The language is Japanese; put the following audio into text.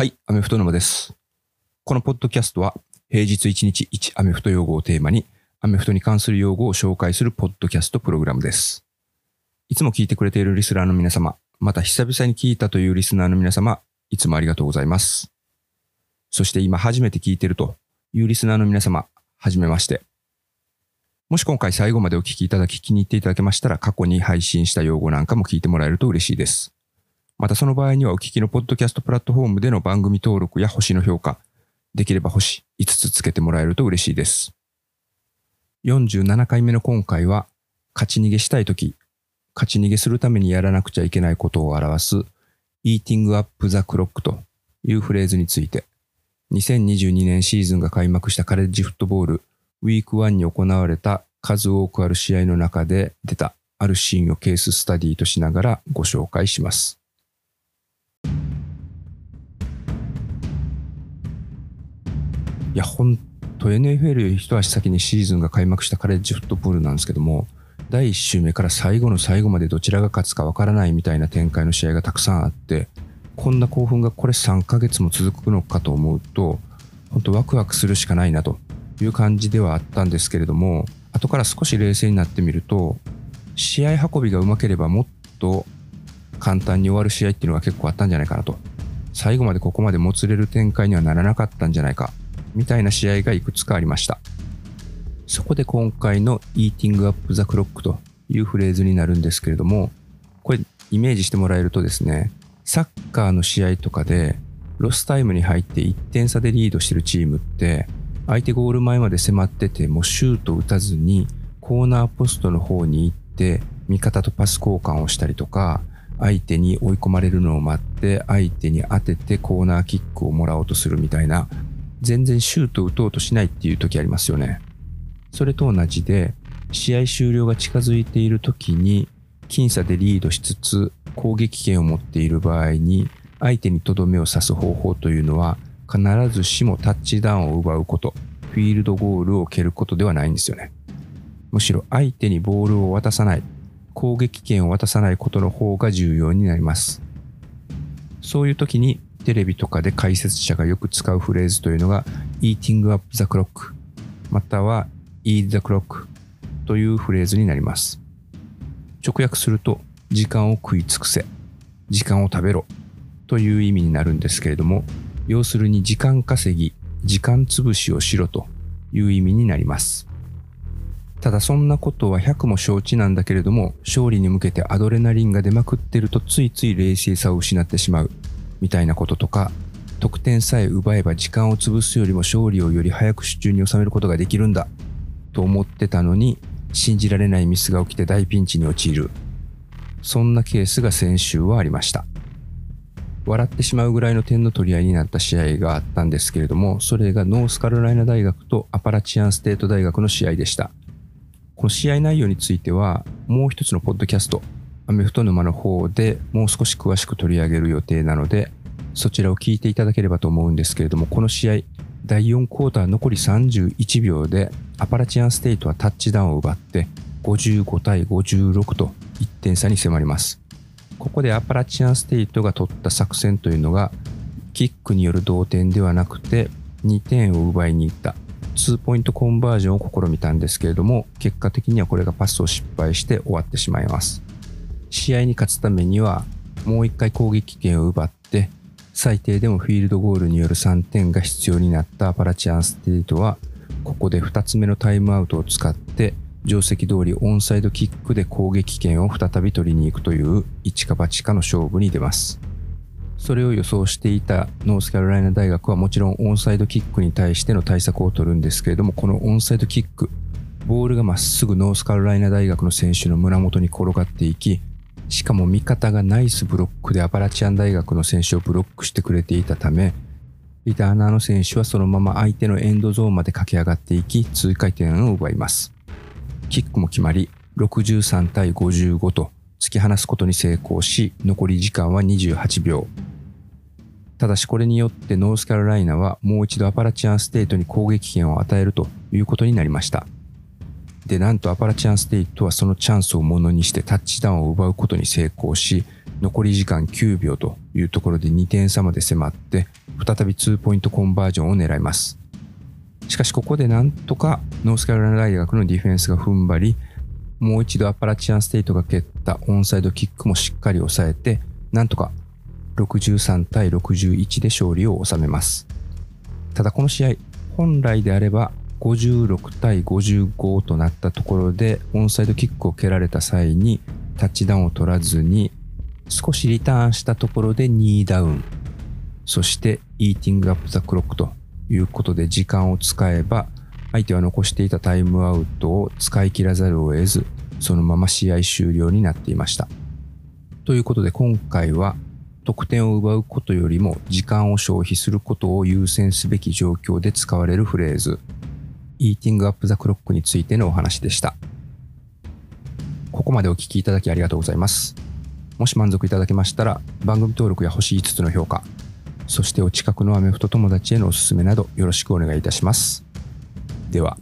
はい、アメフト沼です。このポッドキャストは、平日1日1アメフト用語をテーマに、アメフトに関する用語を紹介するポッドキャストプログラムです。いつも聞いてくれているリスナーの皆様、また久々に聞いたというリスナーの皆様、いつもありがとうございます。そして今初めて聞いてるというリスナーの皆様、はじめまして。もし今回最後までお聞きいただき気に入っていただけましたら、過去に配信した用語なんかも聞いてもらえると嬉しいです。またその場合にはお聞きのポッドキャストプラットフォームでの番組登録や星の評価、できれば星5つつけてもらえると嬉しいです。47回目の今回は、勝ち逃げしたいとき、勝ち逃げするためにやらなくちゃいけないことを表す、Eating Up the Clock というフレーズについて、2022年シーズンが開幕したカレッジフットボール、ウィーク1に行われた数多くある試合の中で出たあるシーンをケーススタディとしながらご紹介します。いや、ほんと NFL 一足先にシーズンが開幕したカレッジフットボールなんですけども、第1週目から最後の最後までどちらが勝つかわからないみたいな展開の試合がたくさんあって、こんな興奮がこれ3ヶ月も続くのかと思うと、本当ワクワクするしかないなという感じではあったんですけれども、後から少し冷静になってみると、試合運びがうまければもっと簡単に終わる試合っていうのが結構あったんじゃないかなと。最後までここまでもつれる展開にはならなかったんじゃないか、みたいな試合がいくつかありました。そこで今回の Eating Up the Clock というフレーズになるんですけれども、これイメージしてもらえるとですね、サッカーの試合とかでロスタイムに入って1点差でリードしてるチームって、相手ゴール前まで迫っててもシュート打たずにコーナーポストの方に行って味方とパス交換をしたりとか、相手に追い込まれるのを待って相手に当ててコーナーキックをもらおうとするみたいな全然シュート打とうとしないっていう時ありますよね。それと同じで試合終了が近づいている時に僅差でリードしつつ攻撃権を持っている場合に相手にとどめを刺す方法というのは必ずしもタッチダウンを奪うこと、フィールドゴールを蹴ることではないんですよね。むしろ相手にボールを渡さない、攻撃権を渡さないことの方が重要になります。そういう時にテレビとかで解説者がよく使うフレーズというのが Eating up the clock または Eat the clock というフレーズになります。直訳すると時間を食い尽くせ、時間を食べろという意味になるんですけれども、要するに時間稼ぎ、時間潰しをしろという意味になります。ただそんなことは100も承知なんだけれども、勝利に向けてアドレナリンが出まくってるとついつい冷静さを失ってしまうみたいなこととか、得点さえ奪えば時間を潰すよりも勝利をより早く手中に収めることができるんだと思ってたのに、信じられないミスが起きて大ピンチに陥る。そんなケースが先週はありました。笑ってしまうぐらいの点の取り合いになった試合があったんですけれども、それがノースカロライナ大学とアパラチアンステート大学の試合でした。この試合内容については、もう一つのポッドキャスト、アメフト沼の方でもう少し詳しく取り上げる予定なので、そちらを聞いていただければと思うんですけれども、この試合、第4クォーター残り31秒で、アパラチアンステイトはタッチダウンを奪って、55対56と1点差に迫ります。ここでアパラチアンステイトが取った作戦というのが、キックによる同点ではなくて、2点を奪いに行った。2ポイントコンバージョンを試みたんですけれども、結果的にはこれがパスを失敗して終わってしまいます。試合に勝つためには、もう一回攻撃権を奪って、最低でもフィールドゴールによる3点が必要になったアパラチアンステートは、ここで2つ目のタイムアウトを使って、定石通りオンサイドキックで攻撃権を再び取りに行くという一か八かの勝負に出ます。それを予想していたノースカロライナ大学はもちろんオンサイドキックに対しての対策を取るんですけれども、このオンサイドキック、ボールがまっすぐノースカロライナ大学の選手の胸元に転がっていき、しかも味方がナイスブロックでアパラチアン大学の選手をブロックしてくれていたため、リターナーの選手はそのまま相手のエンドゾーンまで駆け上がっていき、通過点を奪います。キックも決まり、63対55と突き放すことに成功し、残り時間は28秒。ただしこれによってノースカロライナはもう一度アパラチアンステートに攻撃権を与えるということになりました。で、なんとアパラチアンステートはそのチャンスをものにしてタッチダウンを奪うことに成功し、残り時間9秒というところで2点差まで迫って、再び2ポイントコンバージョンを狙います。しかしここでなんとかノースカロライナ大学のディフェンスが踏ん張り、もう一度アパラチアンステイトが蹴ったオンサイドキックもしっかり抑えて、なんとか63対61で勝利を収めます。ただこの試合、本来であれば56対55となったところでオンサイドキックを蹴られた際にタッチダウンを取らずに少しリターンしたところで2ダウン。そしてイーティングアップザクロックということで時間を使えば相手は残していたタイムアウトを使い切らざるを得ずそのまま試合終了になっていました。ということで今回は得点を奪うことよりも時間を消費することを優先すべき状況で使われるフレーズ。イーティングアップザクロックについてのお話でした。ここまでお聞きいただきありがとうございます。もし満足いただけましたら番組登録や星5つの評価、そしてお近くのアメフト友達へのおすすめなどよろしくお願いいたします。では。